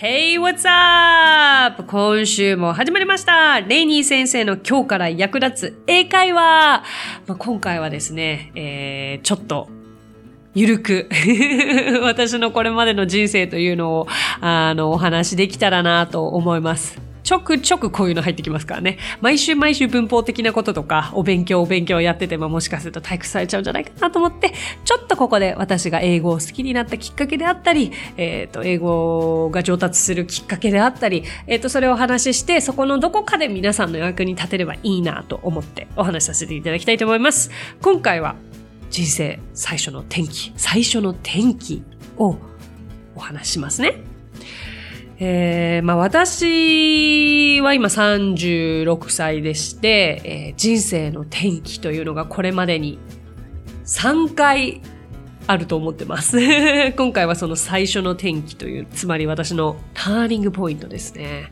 Hey, what's up? 今週も始まりました。レイニー先生の今日から役立つ英会話。まあ、今回はですね、えー、ちょっとゆるく 私のこれまでの人生というのをあのお話できたらなと思います。ちょくちょくこういうの入ってきますからね。毎週毎週文法的なこととか、お勉強お勉強やっててももしかすると退屈されちゃうんじゃないかなと思って、ちょっとここで私が英語を好きになったきっかけであったり、えっ、ー、と、英語が上達するきっかけであったり、えっ、ー、と、それをお話しして、そこのどこかで皆さんの役に立てればいいなと思ってお話しさせていただきたいと思います。今回は人生最初の転機、最初の転機をお話しますね。えー、まあ私は今36歳でして、えー、人生の転機というのがこれまでに3回あると思ってます。今回はその最初の転機という、つまり私のターニングポイントですね。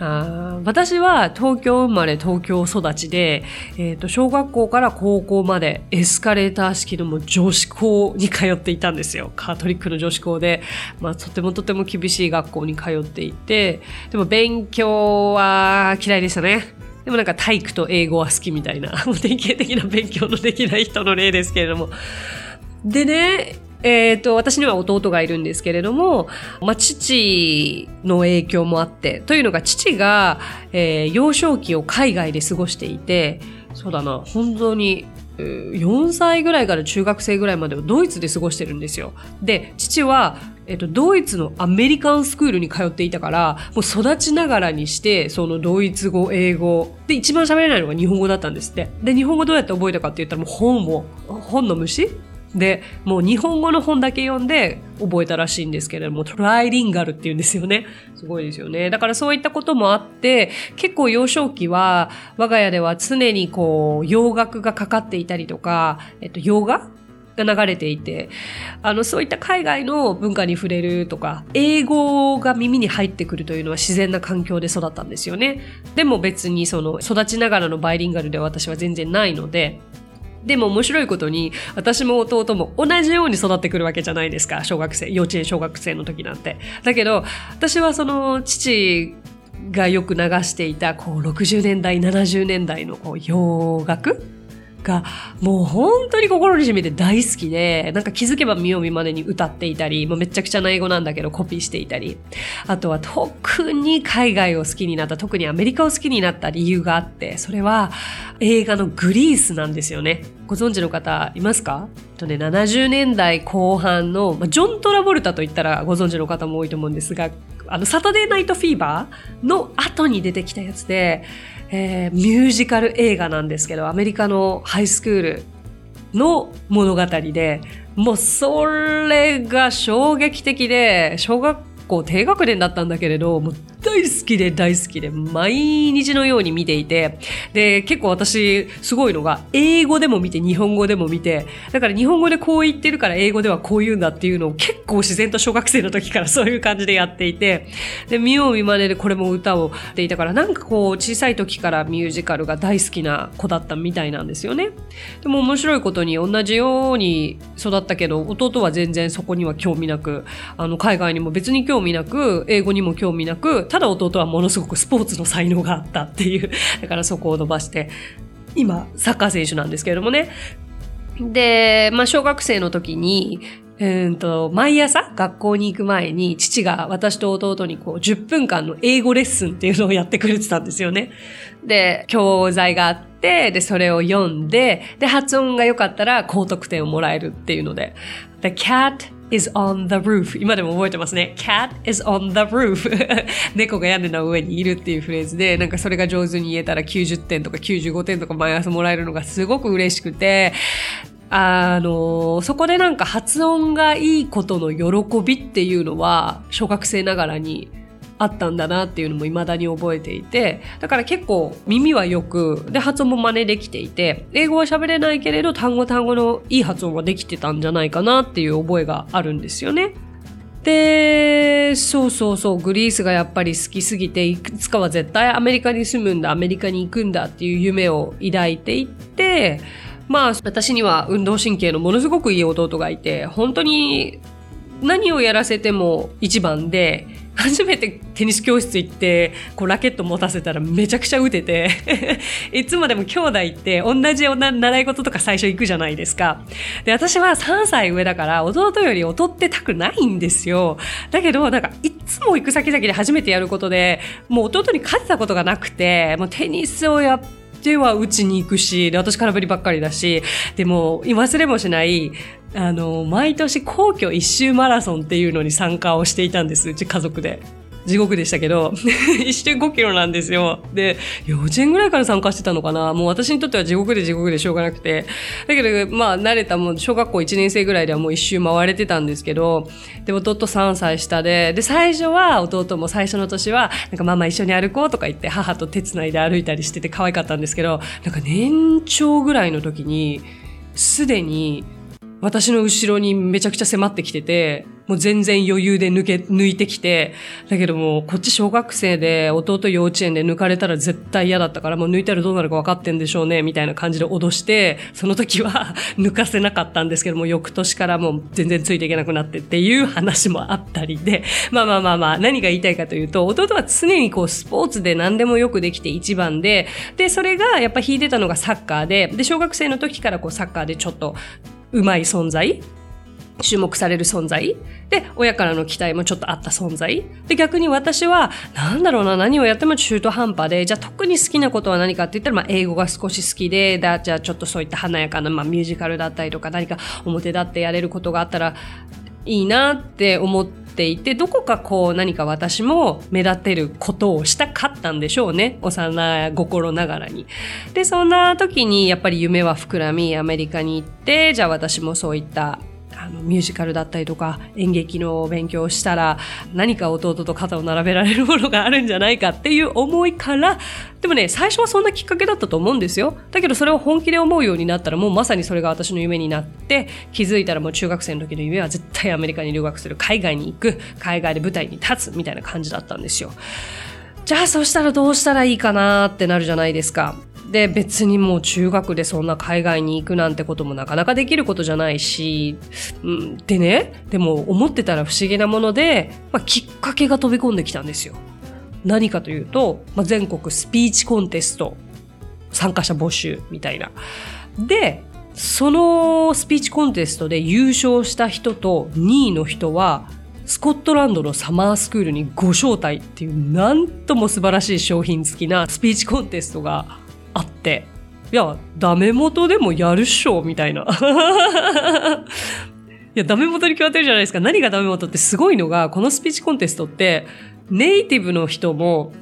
あ私は東京生まれ東京育ちで、えーと、小学校から高校までエスカレーター式のもう女子校に通っていたんですよ。カトリックの女子校で、まあ、とてもとても厳しい学校に通っていて、でも勉強は嫌いでしたね。でもなんか体育と英語は好きみたいな、典型的な勉強のできない人の例ですけれども。でね、え、ー、と、私には弟がいるんですけれども、まあ、父の影響もあって、というのが父が、えー、幼少期を海外で過ごしていて、そうだな、本当に、4歳ぐらいから中学生ぐらいまでをドイツで過ごしてるんですよ。で、父は、えっと、ドイツのアメリカンスクールに通っていたから、もう育ちながらにして、そのドイツ語、英語。で、一番喋れないのが日本語だったんですって。で、日本語どうやって覚えたかって言ったらもう本を、本の虫で、もう日本語の本だけ読んで覚えたらしいんですけれども、トライリンガルって言うんですよね。すごいですよね。だからそういったこともあって、結構幼少期は、我が家では常にこう、洋楽がかかっていたりとか、えっと、洋画が流れていて、あの、そういった海外の文化に触れるとか、英語が耳に入ってくるというのは自然な環境で育ったんですよね。でも別にその、育ちながらのバイリンガルでは私は全然ないので、でも面白いことに、私も弟も同じように育ってくるわけじゃないですか。小学生、幼稚園小学生の時なんて。だけど、私はその父がよく流していた、こう、60年代、70年代のこう洋楽がもう本当に心に染みて大好きで、なんか気づけば見よう見まねに歌っていたり、もうめちゃくちゃな英語なんだけどコピーしていたり、あとは特に海外を好きになった、特にアメリカを好きになった理由があって、それは映画のグリースなんですよね。ご存知の方いますか？とね、70年代後半の、まあ、ジョン・トラボルタと言ったらご存知の方も多いと思うんですが、あの、サタデーナイトフィーバーの後に出てきたやつで、えー、ミュージカル映画なんですけど、アメリカのハイスクールの物語で、もうそれが衝撃的で、小学校低学年だったんだけれど、もう大好きで大好きで、毎日のように見ていて、で、結構私、すごいのが、英語でも見て、日本語でも見て、だから日本語でこう言ってるから英語ではこう言うんだっていうのを結構自然と小学生の時から そういう感じでやっていて、で、見よう見まねでこれも歌をっていたから、なんかこう、小さい時からミュージカルが大好きな子だったみたいなんですよね。でも面白いことに同じように育ったけど、弟は全然そこには興味なく、あの、海外にも別に興味なく、英語にも興味なく、ただ弟はものすごくスポーツの才能があったっていう、だからそこを伸ばして、今、サッカー選手なんですけれどもね。で、まあ、小学生の時に、うんと、毎朝学校に行く前に父が私と弟にこう10分間の英語レッスンっていうのをやってくれてたんですよね。で、教材があって、で、それを読んで、で、発音が良かったら高得点をもらえるっていうので。The cat is on the roof. 今でも覚えてますね。Cat is on the roof. 猫が屋根の上にいるっていうフレーズでなんかそれが上手に言えたら90点とか95点とか毎朝もらえるのがすごく嬉しくてあの、そこでなんか発音がいいことの喜びっていうのは、小学生ながらにあったんだなっていうのも未だに覚えていて、だから結構耳はよく、で、発音も真似できていて、英語は喋れないけれど単語単語のいい発音はできてたんじゃないかなっていう覚えがあるんですよね。で、そうそうそう、グリースがやっぱり好きすぎて、いくつかは絶対アメリカに住むんだ、アメリカに行くんだっていう夢を抱いていって、まあ、私には運動神経のものすごくいい弟がいて、本当に何をやらせても一番で、初めてテニス教室行って、こうラケット持たせたらめちゃくちゃ打てて いつまでも兄弟って同じ習い事とか最初行くじゃないですか。で、私は3歳上だから弟より劣ってたくないんですよ。だけど、なんかいつも行く先々で初めてやることで、もう弟に勝てたことがなくて、もうテニスをやって、は打ちに行くし、で、私空振りばっかりだし、でも、忘れもしない、あの、毎年皇居一周マラソンっていうのに参加をしていたんです、うち家族で。地獄でしたけど、一周5キロなんですよ。で、幼稚園ぐらいから参加してたのかな。もう私にとっては地獄で地獄でしょうがなくて。だけど、まあ、慣れたもん、小学校1年生ぐらいではもう一周回れてたんですけど、で、弟3歳下で、で、最初は弟も最初の年は、なんかママ一緒に歩こうとか言って母と手繋いで歩いたりしてて可愛かったんですけど、なんか年長ぐらいの時に、すでに私の後ろにめちゃくちゃ迫ってきてて、もう全然余裕で抜け、抜いてきて、だけどもう、こっち小学生で、弟幼稚園で抜かれたら絶対嫌だったから、もう抜いたらどうなるか分かってんでしょうね、みたいな感じで脅して、その時は 抜かせなかったんですけども、翌年からもう全然ついていけなくなってっていう話もあったりで、まあまあまあまあ、何が言いたいかというと、弟は常にこう、スポーツで何でもよくできて一番で、で、それがやっぱ引いてたのがサッカーで、で、小学生の時からこう、サッカーでちょっと、うまい存在注目される存在で、親からの期待もちょっとあった存在で、逆に私は、なんだろうな、何をやっても中途半端で、じゃあ特に好きなことは何かって言ったら、まあ、英語が少し好きで、じゃあちょっとそういった華やかな、まあ、ミュージカルだったりとか、何か表立ってやれることがあったらいいなって思っていて、どこかこう何か私も目立てることをしたかったんでしょうね。幼い心ながらに。で、そんな時にやっぱり夢は膨らみ、アメリカに行って、じゃあ私もそういったあのミュージカルだったりとか演劇の勉強をしたら何か弟と肩を並べられるものがあるんじゃないかっていう思いからでもね最初はそんなきっかけだったと思うんですよ。だけどそれを本気で思うようになったらもうまさにそれが私の夢になって気づいたらもう中学生の時の夢は絶対アメリカに留学する。海外に行く。海外で舞台に立つみたいな感じだったんですよ。じゃあそしたらどうしたらいいかなってなるじゃないですか。で別にもう中学でそんな海外に行くなんてこともなかなかできることじゃないし、うん、でねでも思ってたら不思議なもので、まあ、きっかけが飛び込んできたんですよ。何かというと、まあ、全国スピーチコンテスト参加者募集みたいな。でそのスピーチコンテストで優勝した人と2位の人はスコットランドのサマースクールにご招待っていうなんとも素晴らしい商品付きなスピーチコンテストがあって、いや、ダメ元でもやるっしょ、みたいな。いや、ダメ元に決まってるじゃないですか。何がダメ元ってすごいのが、このスピーチコンテストって、ネイティブの人も、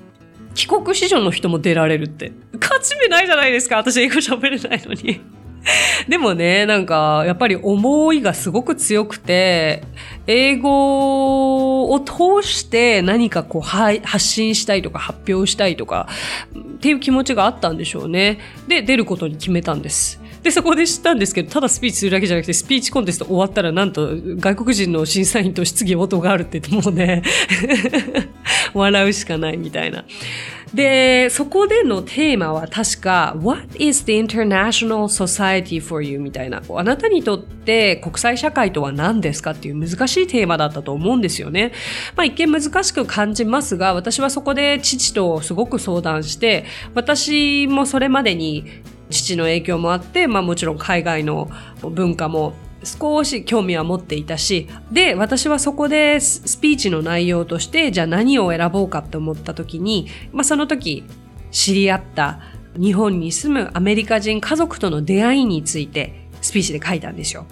帰国子女の人も出られるって。勝ち目ないじゃないですか。私英語喋れないのに。でもね、なんか、やっぱり思いがすごく強くて、英語を通して何かこう発信したいとか発表したいとかっていう気持ちがあったんでしょうね。で、出ることに決めたんです。で、そこで知ったんですけど、ただスピーチするだけじゃなくて、スピーチコンテスト終わったら、なんと、外国人の審査員と質疑応答があるって言って、もうね笑うしかないみたいな。で、そこでのテーマは確か What is the international society for you? みたいな。あなたにとって国際社会とは何ですかっていう難しいテーマだったと思うんですよね。まあ一見難しく感じますが、私はそこで父とすごく相談して、私もそれまでに父の影響もあって、まあもちろん海外の文化も少し興味は持っていたし、で、私はそこでスピーチの内容として、じゃあ何を選ぼうかと思った時に、まあその時知り合った日本に住むアメリカ人家族との出会いについてスピーチで書いたんですよ。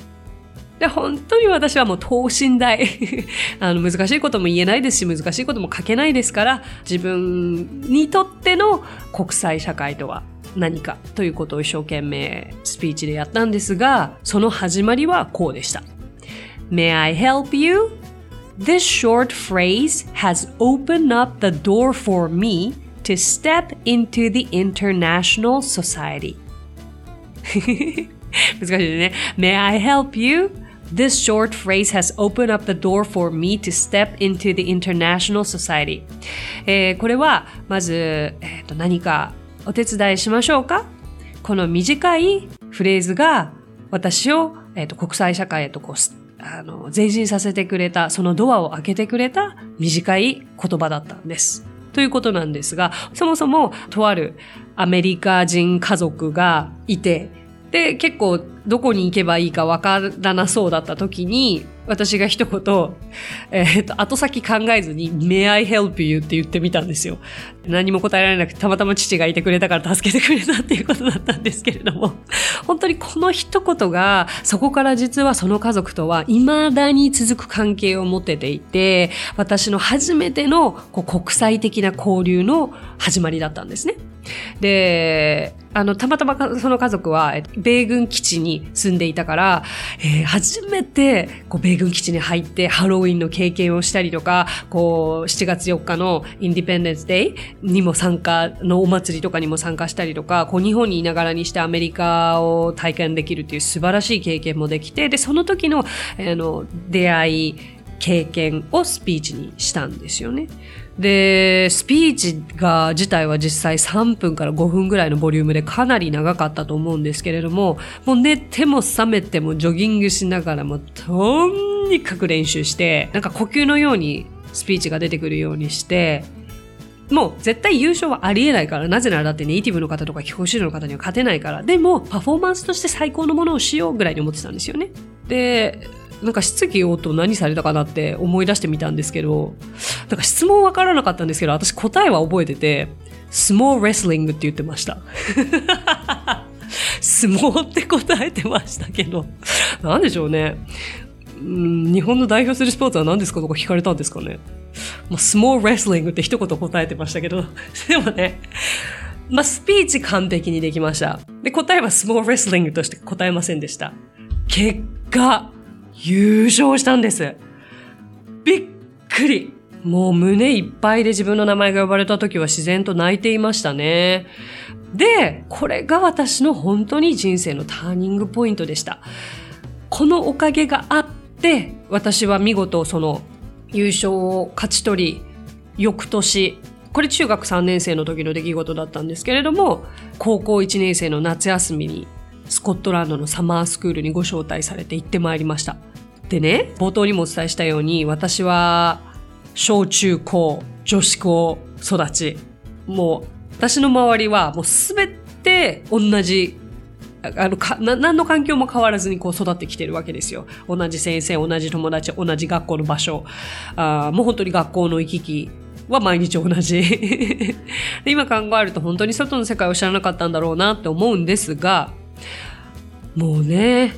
で、本当に私はもう等身大。あの、難しいことも言えないですし、難しいことも書けないですから、自分にとっての国際社会とは何かということを一生懸命スピーチでやったんですが、その始まりはこうでした。May I help you? This short phrase has opened up the door for me to step into the international society. 難しいね。May I help you? This short phrase has opened up the door for me to step into the international society. えー、これは、まず、えー、と何かお手伝いしましょうか？この短いフレーズが私を、えー、と国際社会へとこうあの前進させてくれた、そのドアを開けてくれた短い言葉だったんです。ということなんですが、そもそもとあるアメリカ人家族がいて、で、結構どこに行けばいいかわからなそうだった時に、私が一言、えー、と、後先考えずに、May I help you? って言ってみたんですよ。何も答えられなくて、たまたま父がいてくれたから助けてくれたっていうことだったんですけれども、本当にこの一言が、そこから実はその家族とは未だに続く関係を持てていて、私の初めてのこう国際的な交流の始まりだったんですね。で、あの、たまたまその家族は、米軍基地に住んでいたから、えー、初めて、こう、米軍基地に入ってハロウィンの経験をしたりとか、こう、7月4日のインディペンデンスデイにも参加のお祭りとかにも参加したりとか、こう、日本にいながらにしてアメリカを体験できるっていう素晴らしい経験もできて、で、その時の、あの、出会い、経験をスピーチにしたんですよね。で、スピーチが自体は実際3分から5分ぐらいのボリュームでかなり長かったと思うんですけれども、もう寝ても覚めてもジョギングしながらもとにかく練習して、なんか呼吸のようにスピーチが出てくるようにして、もう絶対優勝はありえないから、なぜならだってネイティブの方とか帰国子女の方には勝てないから、でもパフォーマンスとして最高のものをしようぐらいに思ってたんですよね。で、なんか質疑応答何されたかなって思い出してみたんですけど、なんか質問わからなかったんですけど、私答えは覚えてて、スモーレスリングって言ってました。相撲って答えてましたけど、なんでしょうね。ん日本の代表するスポーツは何ですかとか聞かれたんですかね。まあ、スモーレスリングって一言答えてましたけど、でもね、まあ、スピーチ完璧にできました。で、答えはスモーレスリングとして答えませんでした。結果、優勝したんです。びっくり。もう胸いっぱいで自分の名前が呼ばれた時は自然と泣いていましたね。で、これが私の本当に人生のターニングポイントでした。このおかげがあって、私は見事その優勝を勝ち取り、翌年、これ中学3年生の時の出来事だったんですけれども、高校1年生の夏休みにスコットランドのサマースクールにご招待されて行ってまいりました。でね、冒頭にもお伝えしたように、私は小中高、女子高育ち、もう私の周りはもうすべて同じあのかな何の環境も変わらずにこう育ってきてるわけですよ。同じ先生、同じ友達、同じ学校の場所。あもう本当に学校の行き来は毎日同じ。今考えると本当に外の世界を知らなかったんだろうなって思うんですが、もうね、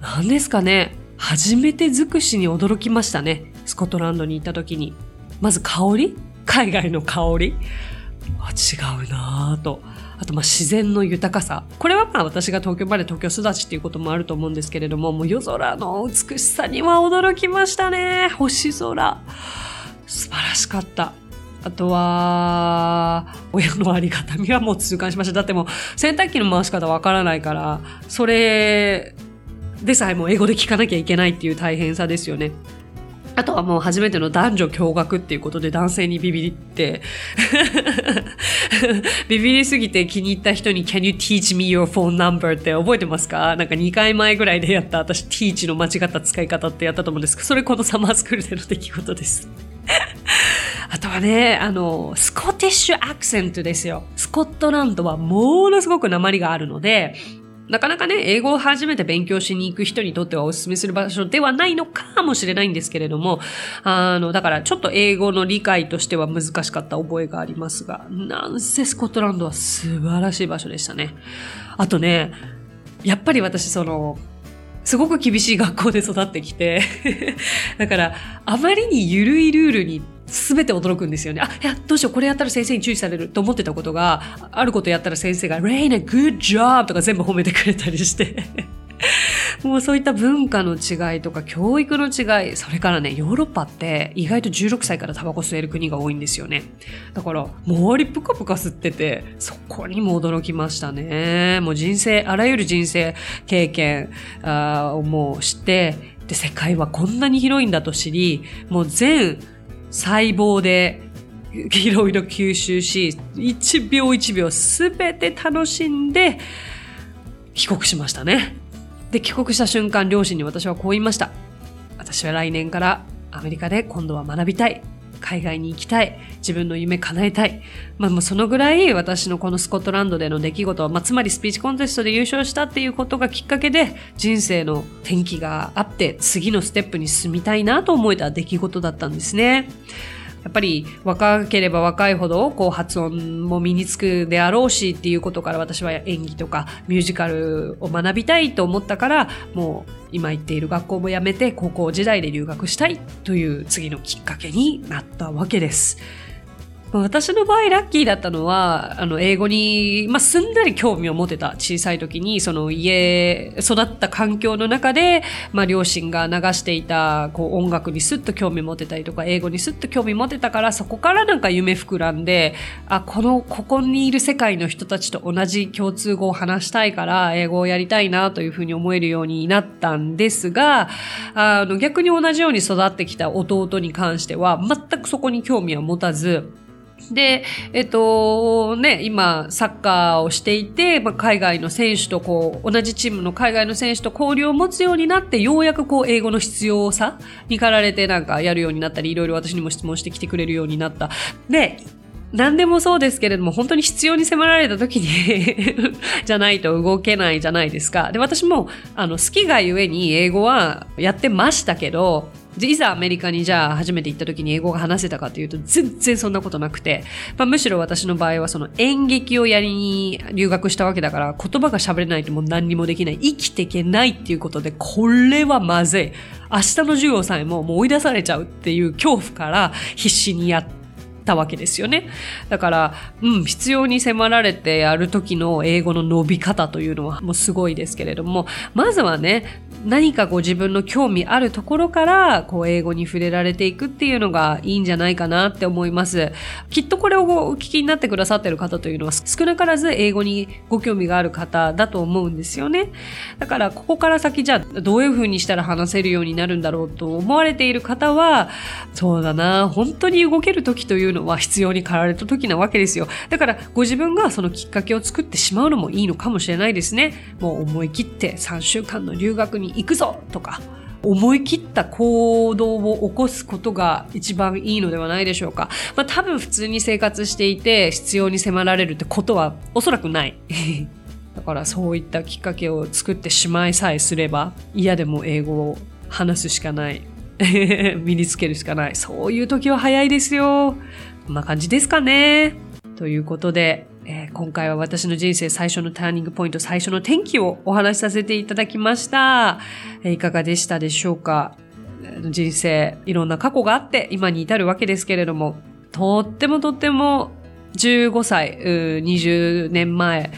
何ですかね。初めて尽くしに驚きましたね。スコットランドに行った時に。まず香り？海外の香り？あ違うなぁと。あと、ま、自然の豊かさ。これはまあ私が東京まで東京育ちっていうこともあると思うんですけれども、もう夜空の美しさには驚きましたね。星空。素晴らしかった。あとは、親のありがたみはもう痛感しました。だってもう洗濯機の回し方わからないから、それでさえも英語で聞かなきゃいけないっていう大変さですよね。あとはもう初めての男女共学っていうことで男性にビビって ビビりすぎて気に入った人に Can you teach me your phone number? って覚えてますか？なんか2回前ぐらいでやった私 teach の間違った使い方ってやったと思うんですけど、それこのサマースクールでの出来事です。あとはね、あの、スコティッシュアクセントですよ。スコットランドはものすごく鉛があるので、なかなかね、英語を初めて勉強しに行く人にとってはお勧めする場所ではないのかもしれないんですけれども、あの、だからちょっと英語の理解としては難しかった覚えがありますが、なんせスコットランドは素晴らしい場所でしたね。あとね、やっぱり私その、すごく厳しい学校で育ってきて だからあまりに緩いルールに全て驚くんですよね。あ、いや、どうしよう、これやったら先生に注意されると思ってたことが、あることやったら先生が、レイナ、good job! とか全部褒めてくれたりして もうそういった文化の違いとか教育の違い、それからね、ヨーロッパって意外と16歳からタバコ吸える国が多いんですよね。だから、周りプカプカ吸ってて、そこにも驚きましたね。もう人生、あらゆる人生経験をもう知って、で、世界はこんなに広いんだと知り、もう全細胞でいろいろ吸収し、1秒1秒すべて楽しんで帰国しましたね。で、帰国した瞬間、両親に私はこう言いました。私は来年からアメリカで今度は学びたい。海外に行きたい。自分の夢叶えたい。まあもうそのぐらい私のこのスコットランドでの出来事、まあつまりスピーチコンテストで優勝したっていうことがきっかけで人生の転機があって次のステップに進みたいなと思えた出来事だったんですね。やっぱり若ければ若いほどこう発音も身につくであろうしっていうことから私は演技とかミュージカルを学びたいと思ったからもう今行っている学校も辞めて高校時代で留学したいという次のきっかけになったわけです。私の場合ラッキーだったのは、あの、英語に、まあ、すんなり興味を持てた。小さい時に、その家、育った環境の中で、まあ、両親が流していた、こう、音楽にすっと興味持てたりとか、英語にすっと興味持てたから、そこからなんか夢膨らんで、あ、この、ここにいる世界の人たちと同じ共通語を話したいから、英語をやりたいなというふうに思えるようになったんですが、あの、逆に同じように育ってきた弟に関しては、全くそこに興味は持たず、で、えっと、ね、今、サッカーをしていて、まあ、海外の選手とこう、同じチームの海外の選手と交流を持つようになって、ようやくこう、英語の必要さに駆られてなんかやるようになったり、いろいろ私にも質問してきてくれるようになった。で、何でもそうですけれども、本当に必要に迫られた時に じゃないと動けないじゃないですか。で、私も、あの、好きがゆえに英語はやってましたけど、でいざアメリカにじゃあ初めて行った時に英語が話せたかというと全然そんなことなくて、まあ、むしろ私の場合はその演劇をやりに留学したわけだから言葉が喋れないともう何にもできない。生きていけないっていうことでこれはまずい。明日の授業さえももう追い出されちゃうっていう恐怖から必死にやってたわけですよね。だから、うん、必要に迫られてやる時の英語の伸び方というのはもうすごいですけれども、まずはね、何かこう自分の興味あるところからこう英語に触れられていくっていうのがいいんじゃないかなって思います。きっとこれをお聞きになってくださってる方というのは少なからず英語にご興味がある方だと思うんですよね。だからここから先じゃあどういう風にしたら話せるようになるんだろうと思われている方はそうだな本当に動ける時というのは必要に駆られた時なわけですよ。だからご自分がそのきっかけを作ってしまうのもいいのかもしれないですね。もう思い切って3週間の留学に行くぞとか、思い切った行動を起こすことが一番いいのではないでしょうか。まあ多分普通に生活していて必要に迫られるってことはおそらくない。だからそういったきっかけを作ってしまいさえすれば嫌でも英語を話すしかない。身につけるしかない。そういう時は早いですよ。こんな感じですかね。ということで、えー、今回は私の人生最初のターニングポイント、最初の転機をお話しさせていただきました。いかがでしたでしょうか人生、いろんな過去があって今に至るわけですけれども、とってもとっても15歳、20年前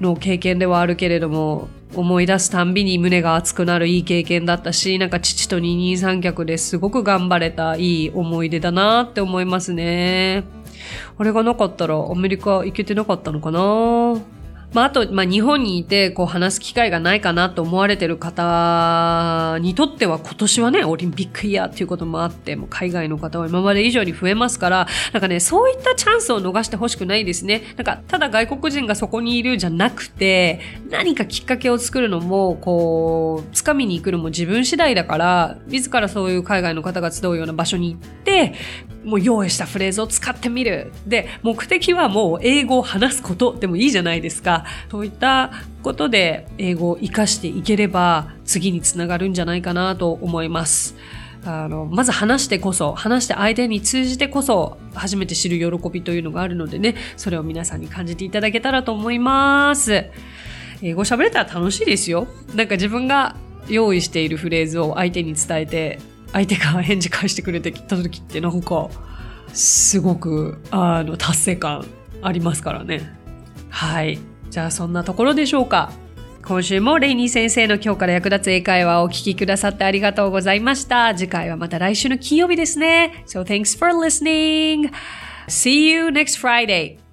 の経験ではあるけれども、思い出すたんびに胸が熱くなるいい経験だったし、なんか父と二人三脚ですごく頑張れたいい思い出だなって思いますね。あれがなかったらアメリカ行けてなかったのかな？まあ、あと、まあ、日本にいて、こう、話す機会がないかなと思われてる方にとっては、今年はね、オリンピックイヤーっていうこともあって、もう海外の方は今まで以上に増えますから、なんかね、そういったチャンスを逃してほしくないですね。なんか、ただ外国人がそこにいるじゃなくて、何かきっかけを作るのも、こう、掴みに行くのも自分次第だから、自らそういう海外の方が集うような場所に行って、もう用意したフレーズを使ってみる。で、目的はもう英語を話すことでもいいじゃないですか。そういったことで英語を活かしていければ次につながるんじゃないかなと思います。あの、まず話してこそ、話して相手に通じてこそ、初めて知る喜びというのがあるのでね、それを皆さんに感じていただけたらと思います。英語喋れたら楽しいですよ。なんか自分が用意しているフレーズを相手に伝えて、相手が返事返してくれてきた時ってなんか、すごく、あの、達成感ありますからね。はい。じゃあそんなところでしょうか。今週もレイニー先生の今日から役立つ英会話をお聞きくださってありがとうございました。次回はまた来週の金曜日ですね。So thanks for listening. See you next Friday.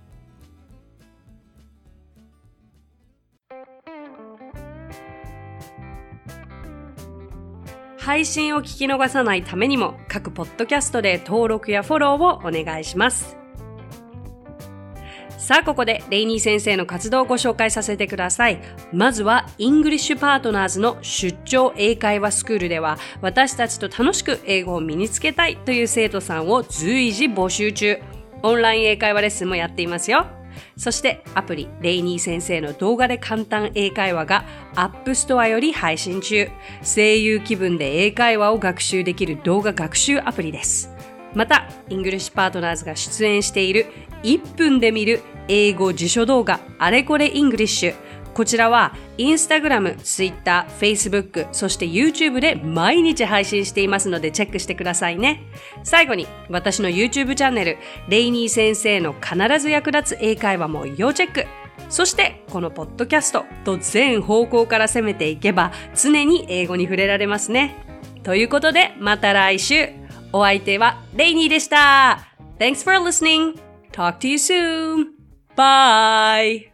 配信を聞き逃さないためにも各ポッドキャストで登録やフォローをお願いします。さあ、ここでレイニー先生の活動をご紹介させてください。まずは、 English Partners の出張英会話スクールでは、私たちと楽しく英語を身につけたいという生徒さんを随時募集中。オンライン英会話レッスンもやっていますよ。そしてアプリレイニー先生の動画で簡単英会話が App Store より配信中。声優気分で英会話を学習できる動画学習アプリです。また、 English Partners が出演している1分で見る英語辞書動画あれこれ English こちらは Instagram、Twitter、Facebook、そして YouTube で毎日配信していますのでチェックしてくださいね。最後に私の YouTube チャンネル、レイニー先生の必ず役立つ英会話も要チェック。そしてこのポッドキャストと全方向から攻めていけば常に英語に触れられますね。ということでまた来週。お相手はレイニーでした。Thanks for listening. Talk to you soon. Bye.